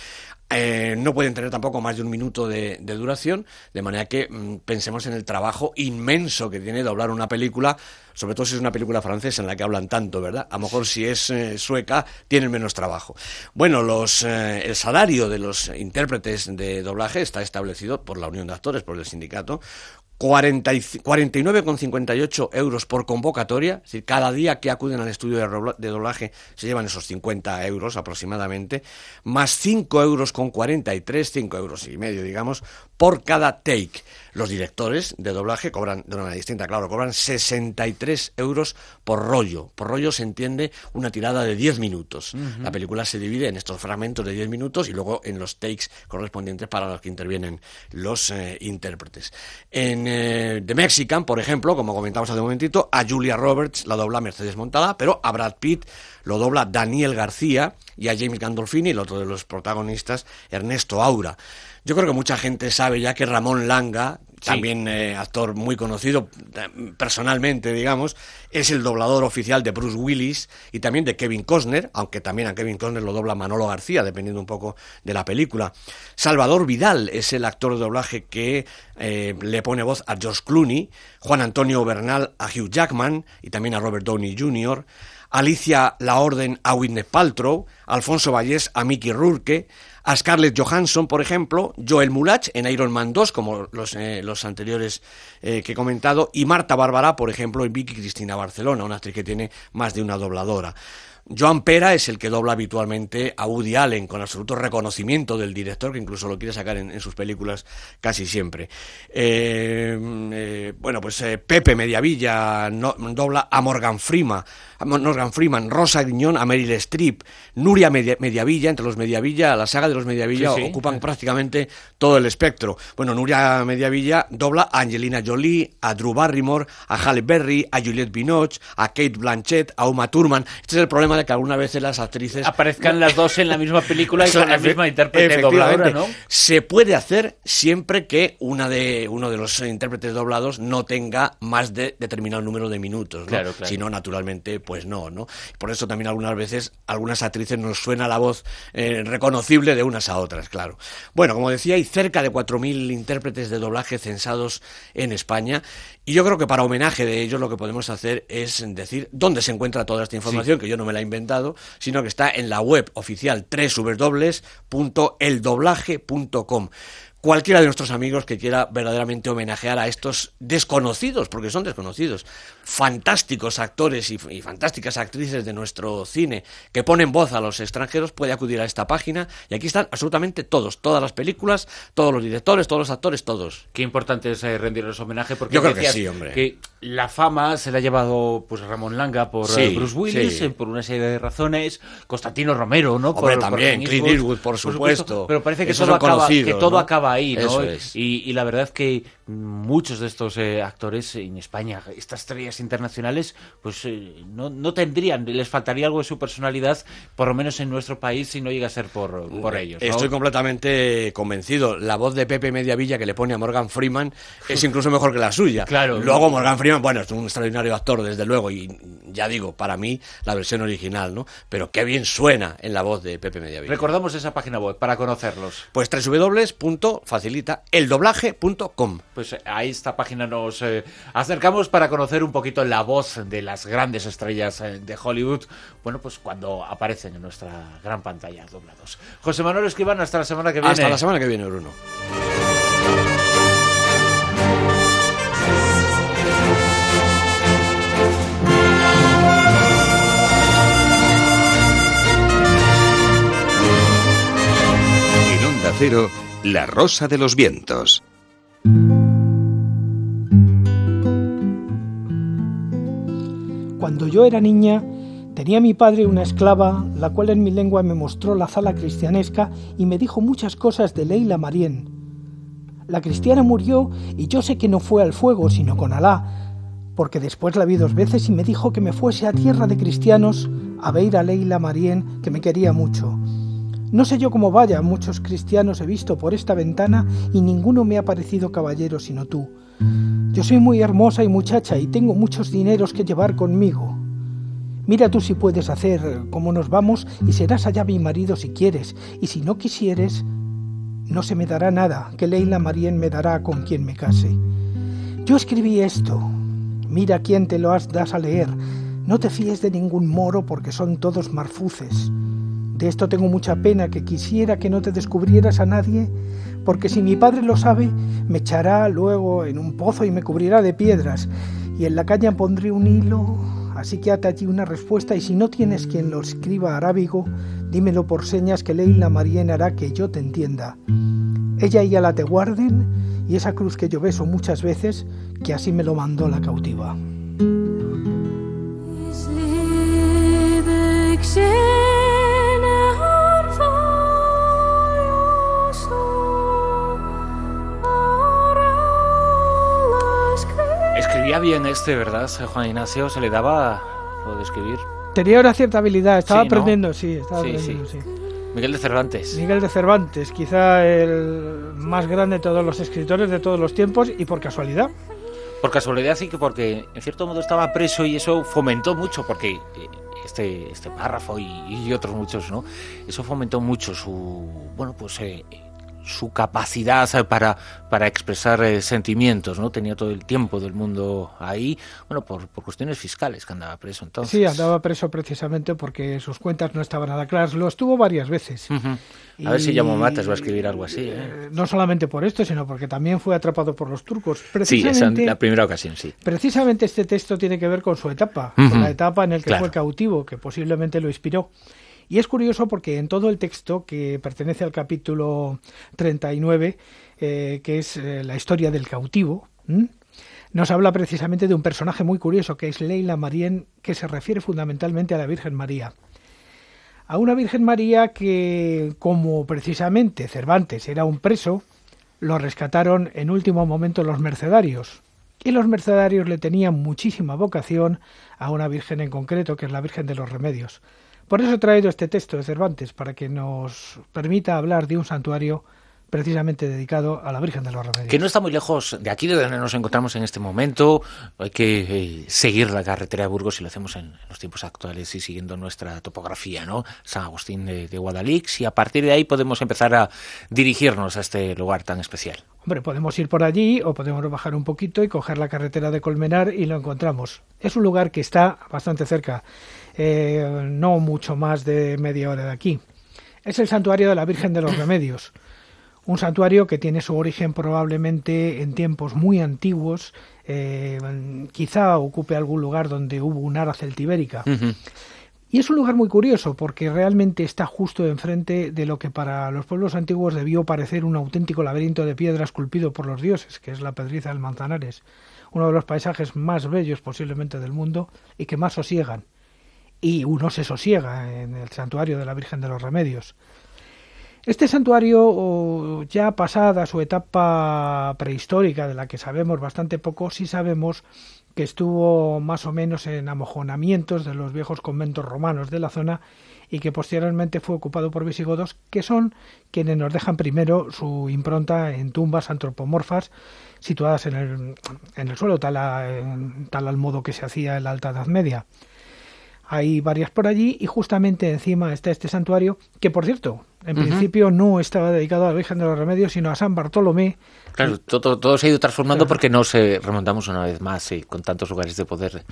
Eh, no pueden tener tampoco más de un minuto de, de duración, de manera que mm, pensemos en el trabajo inmenso que tiene doblar una película, sobre todo si es una película francesa en la que hablan tanto, ¿verdad? A lo mejor si es eh, sueca tienen menos trabajo. Bueno, los, eh, el salario de los intérpretes de doblaje está establecido por la Unión de Actores, por el sindicato, 40 y- 49,58 euros por convocatoria, es decir, cada día que acuden al estudio de, doblaje se llevan esos 50 euros aproximadamente, más 5 euros con 43, 5 euros y medio, digamos, por cada take. Los directores de doblaje cobran de una manera distinta, claro, cobran 63 euros por rollo. Por rollo se entiende una tirada de 10 minutos. La película se divide en estos fragmentos de 10 minutos y luego en los takes correspondientes para los que intervienen los eh, intérpretes. En eh, The Mexican, por ejemplo, como comentamos hace un momentito, a Julia Roberts la dobla Mercedes Montada, pero a Brad Pitt lo dobla Daniel García y a James Gandolfini, el otro de los protagonistas, Ernesto Aura. Yo creo que mucha gente sabe ya que Ramón Langa, también eh, actor muy conocido eh, personalmente, digamos, es el doblador oficial de Bruce Willis y también de Kevin Costner, aunque también a Kevin Costner lo dobla Manolo García, dependiendo un poco de la película. Salvador Vidal es el actor de doblaje que eh, le pone voz a George Clooney, Juan Antonio Bernal a Hugh Jackman y también a Robert Downey Jr., Alicia La Orden a Whitney Paltrow, Alfonso Vallés a Mickey Rourke, a Scarlett Johansson, por ejemplo, Joel Mulach en Iron Man 2, como los, eh, los anteriores eh, que he comentado, y Marta Bárbara, por ejemplo, en Vicky Cristina Barcelona, una actriz que tiene más de una dobladora. Joan Pera es el que dobla habitualmente a Woody Allen, con absoluto reconocimiento del director, que incluso lo quiere sacar en, en sus películas casi siempre. Eh, eh, bueno, pues eh, Pepe Mediavilla no- dobla a Morgan Freeman, a Morgan Freeman, Rosa Griñón a Meryl Streep, Nuria Media- Mediavilla, entre los Mediavilla, la saga de los Mediavilla Sí, sí. ocupan prácticamente todo el espectro. Bueno, Nuria Mediavilla dobla a Angelina Jolie, a Drew Barrymore, a Halle Berry, a Juliette Binoche, a Kate Blanchett, a Uma Thurman. Este es el problema de que algunas veces las actrices Aparezcan las dos en la misma película y con la misma intérprete dobladora, ¿no? Se puede hacer siempre que una de, uno de los intérpretes doblados no tenga más de determinado número de minutos. ¿no? Claro, claro. Si no, naturalmente, pues no, ¿no? Por eso también algunas veces, algunas actrices nos suena la voz eh, reconocible de unas a otras, claro. Bueno, como decía, hay cerca de 4.000 intérpretes de doblaje censados en España. Y yo creo que para homenaje de ellos lo que podemos hacer es decir dónde se encuentra toda esta información, que yo no me la inventado, sino que está en la web oficial www.eldoblaje.com. cualquiera de nuestros amigos que quiera verdaderamente homenajear a estos desconocidos, porque son desconocidos, fantásticos actores y, y, fantásticas actrices de nuestro cine que ponen voz a los extranjeros, puede acudir a esta página y aquí están absolutamente todos, todas las películas, todos los directores, todos los actores, todos. Qué importante es eh, rendirles homenaje porque Yo creo que sí, hombre. que la fama se la ha llevado pues Ramón Langa por Sí, eh, Bruce Willis sí. eh, por una serie de razones, Constantino Romero, ¿no? Hombre, por, también, Clint Clint Eastwood, por supuesto. Pero parece que Esos todo acaba ahí, ¿no? Eso es. Y, y la verdad que muchos de estos eh, actores en España, estas estrellas internacionales, pues eh, no, no tendrían, les faltaría algo de su personalidad, por lo menos en nuestro país, si no llega a ser por, por ellos. ¿no? Estoy completamente convencido. La voz de Pepe Mediavilla que le pone a Morgan Freeman es incluso mejor que la suya. Claro. Luego Morgan Freeman, bueno, es un extraordinario actor, desde luego, y ya digo, para mí, la versión original, ¿no? Pero qué bien suena en la voz de Pepe Mediavilla. Recordamos esa página web para conocerlos. Pues www.facilitaeldoblaje.com. Pues a esta página nos eh, acercamos para conocer un poquito la voz de las grandes estrellas eh, de Hollywood, bueno, pues cuando aparecen en nuestra gran pantalla doblados. José Manuel Escribano, hasta la semana que viene. Hasta la semana que viene, Bruno. En Onda Cero, La Rosa de los Vientos. Cuando yo era niña, tenía mi padre una esclava, la cual en mi lengua me mostró la zala cristianesca y me dijo muchas cosas de Leila Marien. La cristiana murió y yo sé que no fue al fuego, sino con Alá, porque después la vi dos veces y me dijo que me fuese a tierra de cristianos a ver a Leila Marien, que me quería mucho. No sé yo cómo vaya, muchos cristianos he visto por esta ventana y ninguno me ha parecido caballero sino tú. Yo soy muy hermosa y muchacha y tengo muchos dineros que llevar conmigo. Mira tú si puedes hacer como nos vamos y serás allá mi marido si quieres, y si no quisieres, no se me dará nada, que Leila Marien me dará con quien me case. Yo escribí esto. Mira quién te lo has das a leer. No te fíes de ningún moro porque son todos marfuces. De esto tengo mucha pena que quisiera que no te descubrieras a nadie, porque si mi padre lo sabe, me echará luego en un pozo y me cubrirá de piedras, y en la caña pondré un hilo, así que ata allí una respuesta, y si no tienes quien lo escriba arábigo, dímelo por señas que Leila Marien hará que yo te entienda. Ella y la te guarden, y esa cruz que yo beso muchas veces, que así me lo mandó la cautiva. Escribía bien este, ¿verdad, Juan Ignacio? Se le daba lo de escribir. Tenía una cierta habilidad, estaba Sí, ¿no? aprendiendo, sí, estaba Sí, aprendiendo, sí. sí. Miguel de Cervantes. Miguel de Cervantes, quizá el más grande de todos los escritores de todos los tiempos y por casualidad. Por casualidad sí que porque en cierto modo estaba preso y eso fomentó mucho, porque eh, este, este párrafo y, y otros muchos, ¿no? Eso fomentó mucho su, bueno, pues eh, su capacidad para, para expresar eh, sentimientos, ¿no? Tenía todo el tiempo del mundo ahí, bueno, por, por cuestiones fiscales que andaba preso entonces. Sí, andaba preso precisamente porque sus cuentas no estaban nada claras. Lo estuvo varias veces. A ver si llamo Matas va a escribir algo así, ¿eh? Eh, No solamente por esto, sino porque también fue atrapado por los turcos. Sí, esa, Precisamente, la primera ocasión, sí. precisamente este texto tiene que ver con su etapa, Ujú. con la etapa en la que Claro. fue cautivo, que posiblemente lo inspiró. Y es curioso porque en todo el texto, que pertenece al capítulo 39, eh, que es eh, la historia del cautivo, nos habla precisamente de un personaje muy curioso, que es Leila Marien, que se refiere fundamentalmente a la Virgen María. A una Virgen María que, como precisamente Cervantes era un preso, lo rescataron en último momento los mercedarios. Y los mercedarios le tenían muchísima vocación a una Virgen en concreto, que es la Virgen de los Remedios. Por eso he traído este texto de Cervantes, para que nos permita hablar de un santuario precisamente dedicado a la Virgen de los Remedios. Que no está muy lejos de aquí de donde nos encontramos en este momento. Hay que eh, seguir la carretera de Burgos y lo hacemos en, en los tiempos actuales y siguiendo nuestra topografía, ¿no? San Agustín de, de Guadalix y a partir de ahí podemos empezar a dirigirnos a este lugar tan especial. Hombre, podemos ir por allí o podemos bajar un poquito y coger la carretera de Colmenar y lo encontramos. Es un lugar que está bastante cerca, eh, no mucho más de media hora de aquí. Es el santuario de la Virgen de los Remedios, Un santuario que tiene su origen probablemente en tiempos muy antiguos, eh, quizá ocupe algún lugar donde hubo un ara celtibérica. Y es un lugar muy curioso porque realmente está justo enfrente de lo que para los pueblos antiguos debió parecer un auténtico laberinto de piedra esculpido por los dioses, que es la Pedriza del Manzanares, uno de los paisajes más bellos posiblemente del mundo y que más sosiegan. Y uno se sosiega en el santuario de la Virgen de los Remedios. Este santuario, ya pasada su etapa prehistórica, de la que sabemos bastante poco, sí sabemos que estuvo más o menos en amojonamientos de los viejos conventos romanos de la zona y que posteriormente fue ocupado por visigodos, que son quienes nos dejan primero su impronta en tumbas antropomorfas situadas en el, en el suelo, tal, tal al modo que se hacía en la Alta Edad Media. Hay varias por allí y justamente encima está este santuario, que por cierto, en principio no estaba dedicado a la Virgen de los Remedios, sino a San Bartolomé. Claro, todo, todo se ha ido transformando porque nos remontamos una vez más con tantos lugares de poder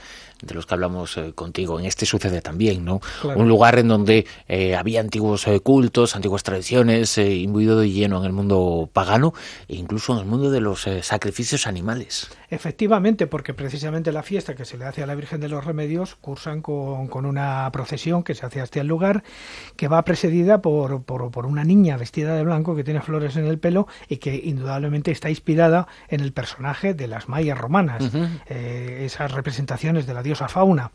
de los que hablamos eh, contigo. En este sucede también, ¿no? Un lugar en donde eh, había antiguos eh, cultos, antiguas tradiciones, imbuido de lleno en el mundo pagano e incluso en el mundo de los sacrificios animales. Efectivamente, porque precisamente la fiesta que se le hace a la Virgen de los Remedios cursan con, con una procesión que se hace hasta el lugar, que va precedida por, por por, una niña vestida de blanco que tiene flores en el pelo y que indudablemente está inspirada en el personaje de las mayas romanas, eh, esas representaciones de la diosa fauna.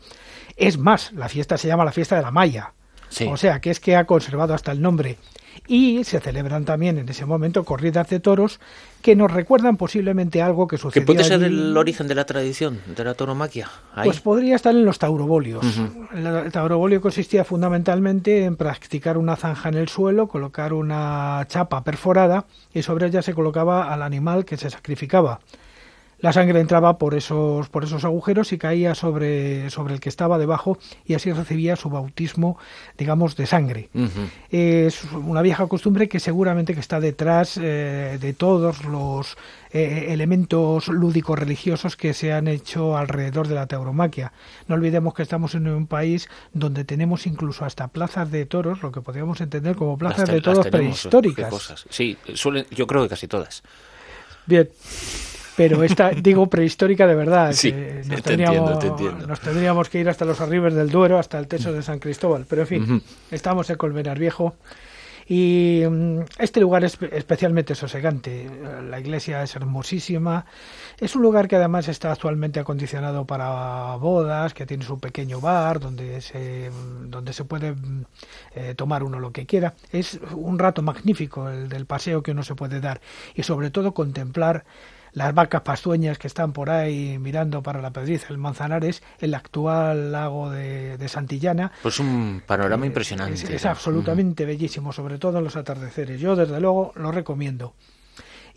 Es más, la fiesta se llama la fiesta de la Maya. O sea, que es que ha conservado hasta el nombre y se celebran también en ese momento corridas de toros que nos recuerdan posiblemente algo que sucedió. ¿Que puede ser el origen de la tradición de la tauromaquia? Pues podría estar en los taurobolios. El taurobolio consistía fundamentalmente en practicar una zanja en el suelo, colocar una chapa perforada y sobre ella se colocaba al animal que se sacrificaba la sangre entraba por esos, por esos agujeros y caía sobre, sobre el que estaba debajo y así recibía su bautismo, digamos, de sangre. Es una vieja costumbre que seguramente que está detrás eh, de todos los eh, elementos lúdicos religiosos que se han hecho alrededor de la tauromaquia. No olvidemos que estamos en un país donde tenemos incluso hasta plazas de toros, lo que podríamos entender como plazas de toros prehistóricas. Sí, yo creo que casi todas. Bien pero esta, digo, prehistórica de verdad. Sí, nos, tendríamos, nos tendríamos que ir hasta los arribes del Duero, hasta el teso de San Cristóbal. Pero en fin, estamos en Colmenar Viejo. Y mm, este lugar es especialmente sosegante. La iglesia es hermosísima. Es un lugar que además está actualmente acondicionado para bodas, que tiene su pequeño bar donde se, donde se puede mm, eh, tomar uno lo que quiera. Es un rato magnífico el del paseo que uno se puede dar y sobre todo contemplar las vacas pastueñas que están por ahí mirando para la Pedriza, el Manzanares, el actual lago de, Santillana. Pues un panorama eh, impresionante. Es, absolutamente bellísimo, sobre todo en los atardeceres. Yo desde luego lo recomiendo.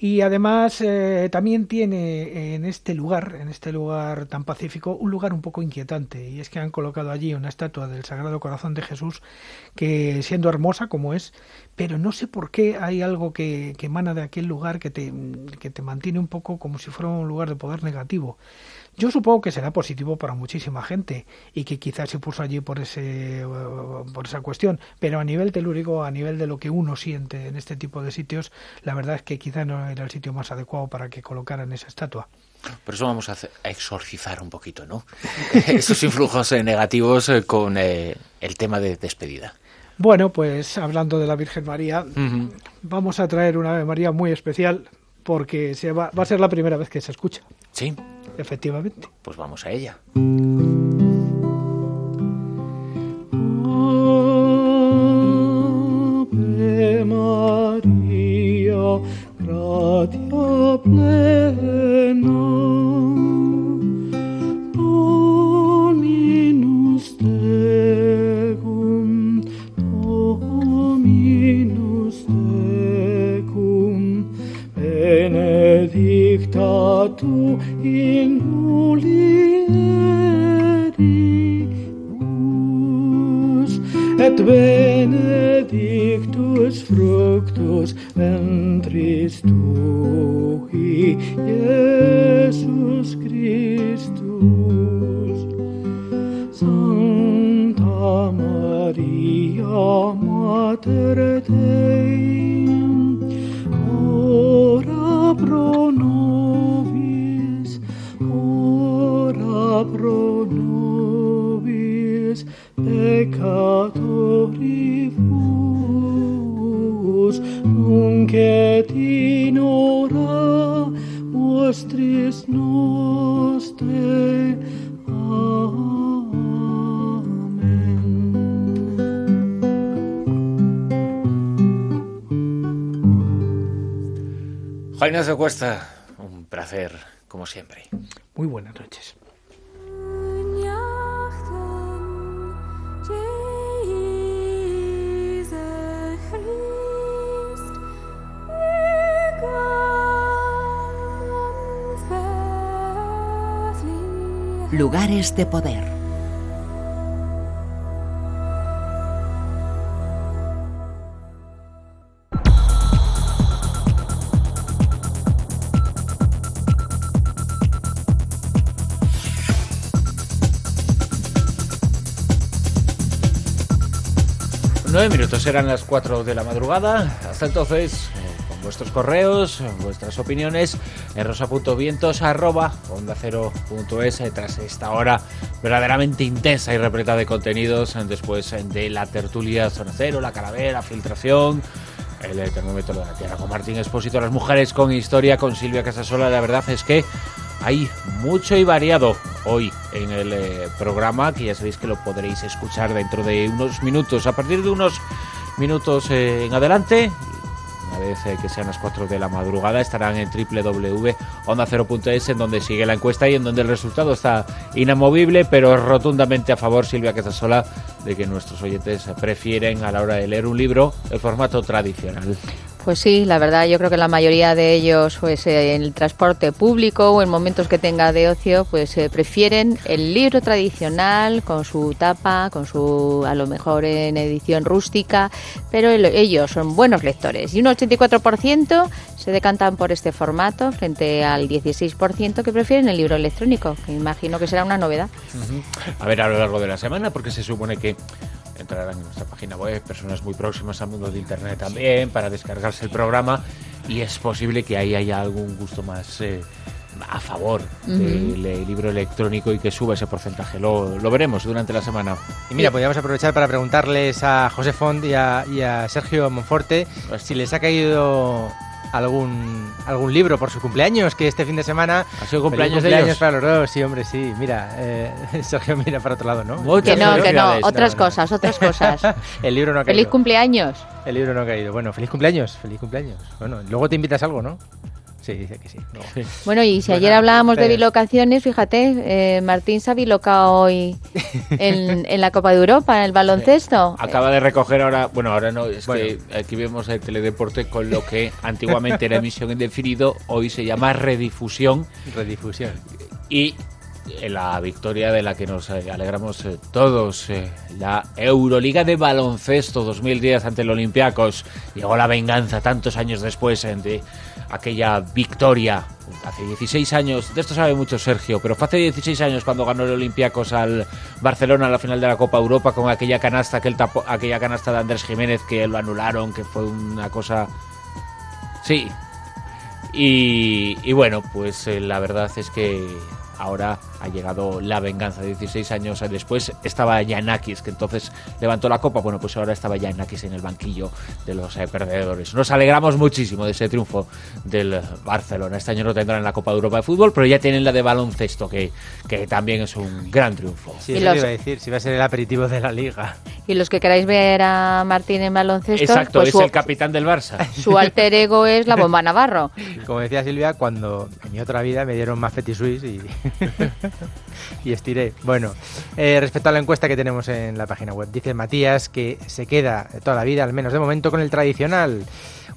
Y además eh, también tiene en este lugar, en este lugar tan pacífico, un lugar un poco inquietante. Y es que han colocado allí una estatua del Sagrado Corazón de Jesús que, siendo hermosa como es, pero no sé por qué hay algo que, que emana de aquel lugar que te, que te mantiene un poco como si fuera un lugar de poder negativo. Yo supongo que será positivo para muchísima gente y que quizás se puso allí por ese por esa cuestión, pero a nivel telúrico, a nivel de lo que uno siente en este tipo de sitios, la verdad es que quizás no era el sitio más adecuado para que colocaran esa estatua. Por eso vamos a, exorcizar un poquito, ¿no? Esos influjos eh, negativos eh, con eh, el tema de despedida. Bueno, pues hablando de la Virgen María, vamos a traer una Ave María muy especial porque se va, va a ser la primera vez que se escucha. Sí. Efectivamente. Pues vamos a ella. Pro nobis peccatoribus, nunc et in hora nostris nostrae. Juan Ignacio Cuesta, un placer, como siempre. Lugares de poder. Nueve minutos, eran las cuatro de la madrugada. Hasta entonces, eh, con vuestros correos, vuestras opiniones, en rosa.vientos arroba onda eh, tras esta hora verdaderamente intensa y repleta de contenidos, eh, después de la tertulia Zona Cero, la calavera, filtración, el termómetro de la tierra con Martín Expósito, las mujeres con historia, con Silvia Casasola. La verdad es que hay mucho y variado hoy en el eh, programa, que ya sabéis que lo podréis escuchar dentro de unos minutos, a partir de unos minutos eh, en adelante. Vez eh, que sean las 4 de la madrugada, estarán en www.onda0.es, en donde sigue la encuesta y en donde el resultado está inamovible, pero rotundamente a favor, Silvia Casasola, de que nuestros oyentes prefieren a la hora de leer un libro el formato tradicional. Pues sí, la verdad, yo creo que la mayoría de ellos, pues en el transporte público o en momentos que tenga de ocio, pues eh, prefieren el libro tradicional con su tapa, con su, a lo mejor en edición rústica, pero el- ellos son buenos lectores. Y un 84% se decantan por este formato frente al 16% que prefieren el libro electrónico, que imagino que será una novedad. A ver a lo largo de la semana, porque se supone que entrarán en nuestra página web personas muy próximas al mundo de Internet también para descargarse el programa y es posible que ahí haya algún gusto más eh, a favor del eh, libro electrónico y que suba ese porcentaje. Lo, lo veremos durante la semana. Y mira, podríamos aprovechar para preguntarles a José Font y a, y a Sergio Monforte si les ha caído algún algún libro por su cumpleaños, que este fin de semana... ¿Ha sido cumpleaños de ellos? para los dos, sí, hombre, sí. Mira, eh, Sergio mira para otro lado, ¿no? Muchas Que no, que no, otras No, no. cosas, otras cosas. El libro no ha caído. Feliz cumpleaños. El libro no ha caído. Bueno, feliz cumpleaños, feliz cumpleaños. Bueno, luego te invitas a algo, ¿no? Sí, dice que sí. No. Bueno, y si Bueno, ayer hablábamos de ustedes. bilocaciones, fíjate, eh, Martín se ha bilocado hoy en, en la Copa de Europa, en el baloncesto. Acaba de recoger ahora, bueno, ahora no, es Bueno. que aquí vemos el teledeporte con lo que antiguamente era emisión en definido, hoy se llama redifusión Redifusión. y la victoria de la que nos eh, alegramos eh, todos, eh, la Euroliga de baloncesto 2010 ante el Olympiacos. Llegó la venganza tantos años después eh, de aquella victoria. Hace 16 años, de esto sabe mucho Sergio, pero fue hace 16 años cuando ganó el Olympiacos al Barcelona en la final de la Copa Europa con aquella canasta, aquel tapo- aquella canasta de Andrés Jiménez que lo anularon, que fue una cosa... Sí, y, bueno, pues eh, la verdad es que ahora ha llegado la venganza. 16 años después estaba Yanakis, que entonces levantó la copa. Bueno, pues ahora estaba Yanakis en el banquillo de los eh, perdedores. Nos alegramos muchísimo de ese triunfo del Barcelona. Este año no tendrán la Copa de Europa de Fútbol, pero ya tienen la de baloncesto, que, que también es un gran triunfo. Sí, Y eso los- iba a decir, si va a ser el aperitivo de la liga. Y los que queráis ver a Martín en baloncesto, Exacto, pues es su, el capitán del Barça. su alter ego es la bomba Navarro. Como decía Silvia, cuando en mi otra vida me dieron más Petit Suisse y, y estiré. Bueno, eh, respecto a la encuesta que tenemos en la página web, dice Matías que se queda toda la vida, al menos de momento, con el tradicional.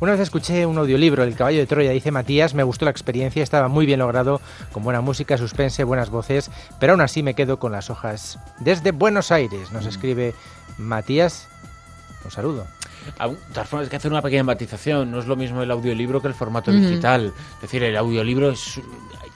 Una vez escuché un audiolibro, El caballo de Troya, dice Matías, me gustó la experiencia, estaba muy bien logrado, con buena música, suspense, buenas voces, pero aún así me quedo con las hojas. Desde Buenos Aires, nos escribe Matías. Un saludo. De todas formas, hay que hacer una pequeña matización. No es lo mismo el audiolibro que el formato digital. Es decir, el audiolibro es,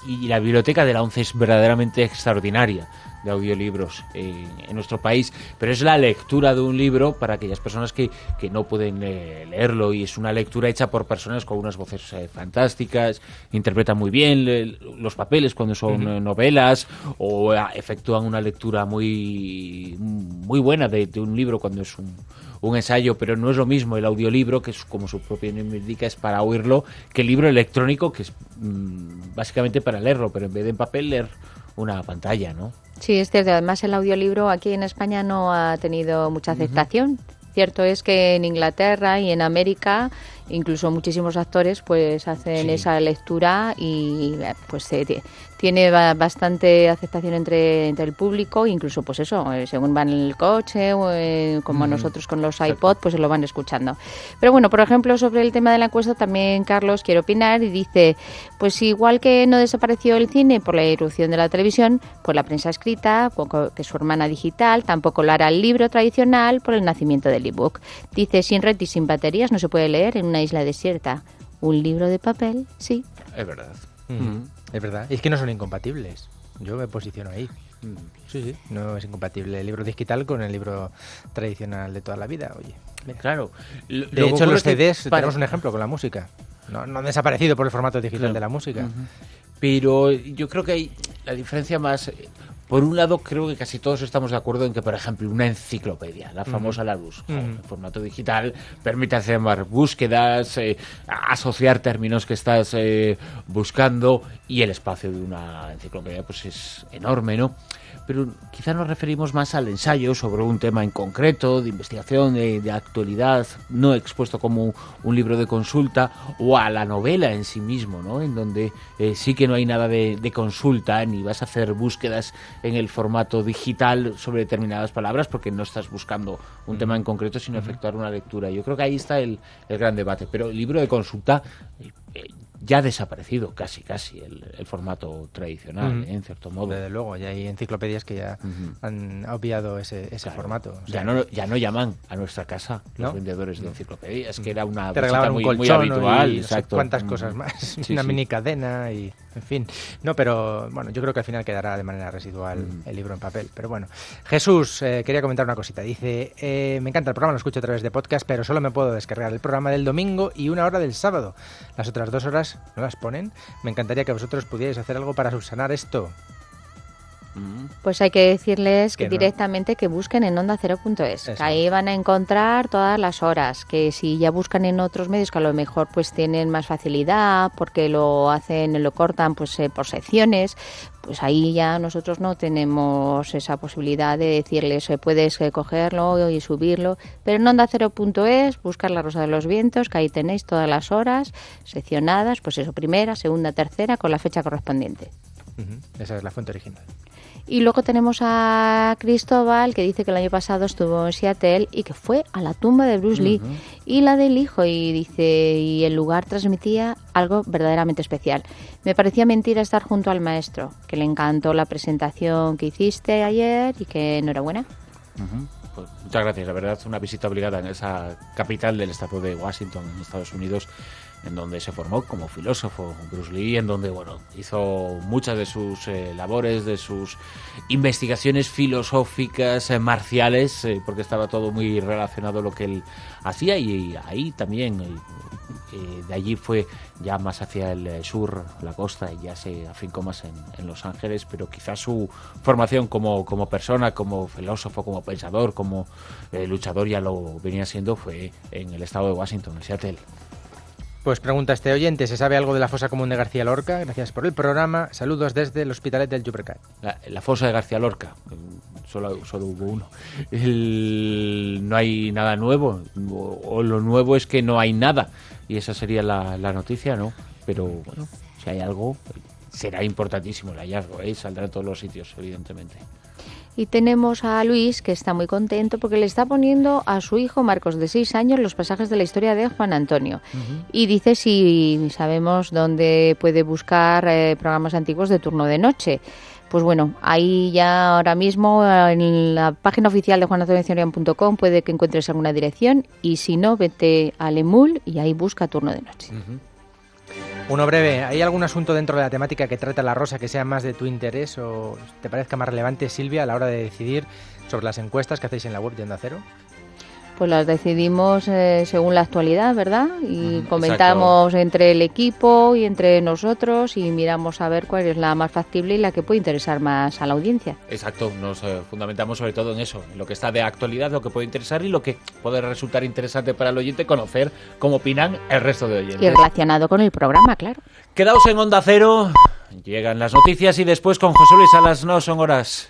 y la biblioteca de la ONCE es verdaderamente extraordinaria de audiolibros eh, en nuestro país, pero es la lectura de un libro para aquellas personas que, que no pueden eh, leerlo y es una lectura hecha por personas con unas voces eh, fantásticas, interpretan muy bien le- los papeles cuando son novelas o eh, efectúan una lectura muy, muy buena de, de un libro cuando es un, un ensayo, pero no es lo mismo el audiolibro, que es como su propio nombre indica, es para oírlo, que el libro electrónico, que es mm, básicamente para leerlo, pero en vez de en papel leer una pantalla, ¿no? Sí, es cierto. Además, el audiolibro aquí en España no ha tenido mucha aceptación. Cierto es que en Inglaterra y en América, incluso muchísimos actores, pues hacen Sí. esa lectura y pues eh, ti- tiene ba- bastante aceptación entre, entre el público, incluso pues eso, eh, según van en el coche o eh, como nosotros con los iPod, pues se lo van escuchando. Pero bueno, por ejemplo, sobre el tema de la encuesta también Carlos quiere opinar y dice, pues igual que no desapareció el cine por la irrupción de la televisión, pues la prensa escrita, que su hermana digital, tampoco lo hará el libro tradicional por el nacimiento del ebook. Dice, sin red y sin baterías no se puede leer en una isla desierta. Un libro de papel, sí. Es verdad. Mm, Es verdad. Y es que no son incompatibles. Yo me posiciono ahí. Sí, sí. No es incompatible el libro digital con el libro tradicional de toda la vida. Oye. mira. Claro. Lo- De lo hecho, los CDs para- tenemos un ejemplo con la música. No, no han desaparecido por el formato digital Claro. de la música. Pero yo creo que hay la diferencia más. Por un lado, creo que casi todos estamos de acuerdo en que, por ejemplo, una enciclopedia, la famosa Larousse, jo, en formato digital, permite hacer más búsquedas, eh, asociar términos que estás eh, buscando y el espacio de una enciclopedia pues es enorme, ¿no? Pero quizá nos referimos más al ensayo sobre un tema en concreto, de investigación, de, de actualidad, no expuesto como un libro de consulta, o a la novela en sí mismo, ¿no? En donde eh, sí que no hay nada de, de consulta, ni vas a hacer búsquedas en el formato digital sobre determinadas palabras, porque no estás buscando un tema en concreto, sino efectuar una lectura. Yo creo que ahí está el, el gran debate. Pero el libro de consulta eh, eh, ya ha desaparecido casi, casi el, el formato tradicional. ¿eh? en cierto modo. Desde luego, ya hay enciclopedias que ya han obviado ese, ese Claro. formato. o ya no ya no llaman a nuestra casa los ¿No? vendedores de enciclopedias, que era una te visita muy, un muy colchón habitual. y no sé exacto. cuántas Mm. cosas más, Sí, una sí. mini cadena y en fin. No, pero bueno, yo creo que al final quedará de manera residual Mm. el libro en papel. Pero bueno, Jesús eh, quería comentar una cosita. Dice, eh, me encanta el programa, lo escucho a través de podcast, pero solo me puedo descargar el programa del domingo y una hora del sábado. Las otras dos horas no las ponen. Me encantaría que vosotros pudierais hacer algo para subsanar esto. Pues hay que decirles que, Que no. directamente que busquen en onda 0.es, que Eso. ahí van a encontrar todas las horas, que si ya buscan en otros medios que a lo mejor pues tienen más facilidad porque lo hacen, lo cortan pues eh, por secciones, pues ahí ya nosotros no tenemos esa posibilidad de decirles eh, puedes eh, cogerlo y subirlo, pero en onda 0.es buscar la Rosa de los Vientos, que ahí tenéis todas las horas seccionadas, pues eso, primera, segunda, tercera, con la fecha correspondiente. Esa es la fuente original. Y luego tenemos a Cristóbal, que dice que el año pasado estuvo en Seattle y que fue a la tumba de Bruce Lee y la del hijo. Y dice, y el lugar transmitía algo verdaderamente especial. Me parecía mentira estar junto al maestro, que le encantó la presentación que hiciste ayer y que enhorabuena. Ujú. Pues muchas gracias, la verdad, una visita obligada en esa capital del estado de Washington, en Estados Unidos, en donde se formó como filósofo Bruce Lee, en donde bueno hizo muchas de sus eh, labores, de sus investigaciones filosóficas, eh, marciales, eh, porque estaba todo muy relacionado a lo que él hacía y ahí también. eh, de allí fue ya más hacia el sur, la costa, y ya se afincó más en, en Los Ángeles, pero quizás su formación como, como persona, como filósofo, como pensador, como luchador, ya lo venía siendo, fue en el estado de Washington, en Seattle. Pues pregunta este oyente, ¿se sabe algo de la fosa común de García Lorca? Gracias por el programa. Saludos desde el Hospitalet del Llobregat. La, fosa de García Lorca, solo, solo hubo uno. No hay nada nuevo, o, o lo nuevo es que no hay nada, y esa sería la, la noticia, ¿no? Pero bueno, si hay algo, será importantísimo el hallazgo, ¿eh? saldrá en todos los sitios, evidentemente. Y tenemos a Luis, que está muy contento porque le está poniendo a su hijo Marcos, de 6 años, los pasajes de la historia de Juan Antonio. Y dice si sabemos dónde puede buscar eh, programas antiguos de turno de noche. Pues bueno, ahí ya ahora mismo en la página oficial de juanantoniocenorian.com puede que encuentres alguna dirección y si no, vete a Lemul y ahí busca turno de noche. Uno breve, ¿hay algún asunto dentro de la temática que trata la rosa que sea más de tu interés o te parezca más relevante, Silvia, a la hora de decidir sobre las encuestas que hacéis en la web de Onda Cero? Pues las decidimos eh, según la actualidad, ¿verdad? Y comentamos entre el equipo y entre nosotros y miramos a ver cuál es la más factible y la que puede interesar más a la audiencia. Exacto, nos eh, fundamentamos sobre todo en eso, en lo que está de actualidad, lo que puede interesar y lo que puede resultar interesante para el oyente conocer cómo opinan el resto de oyentes. Y relacionado con el programa, claro. Quedaos en Onda Cero, llegan las noticias y después con José Luis Salas no son horas.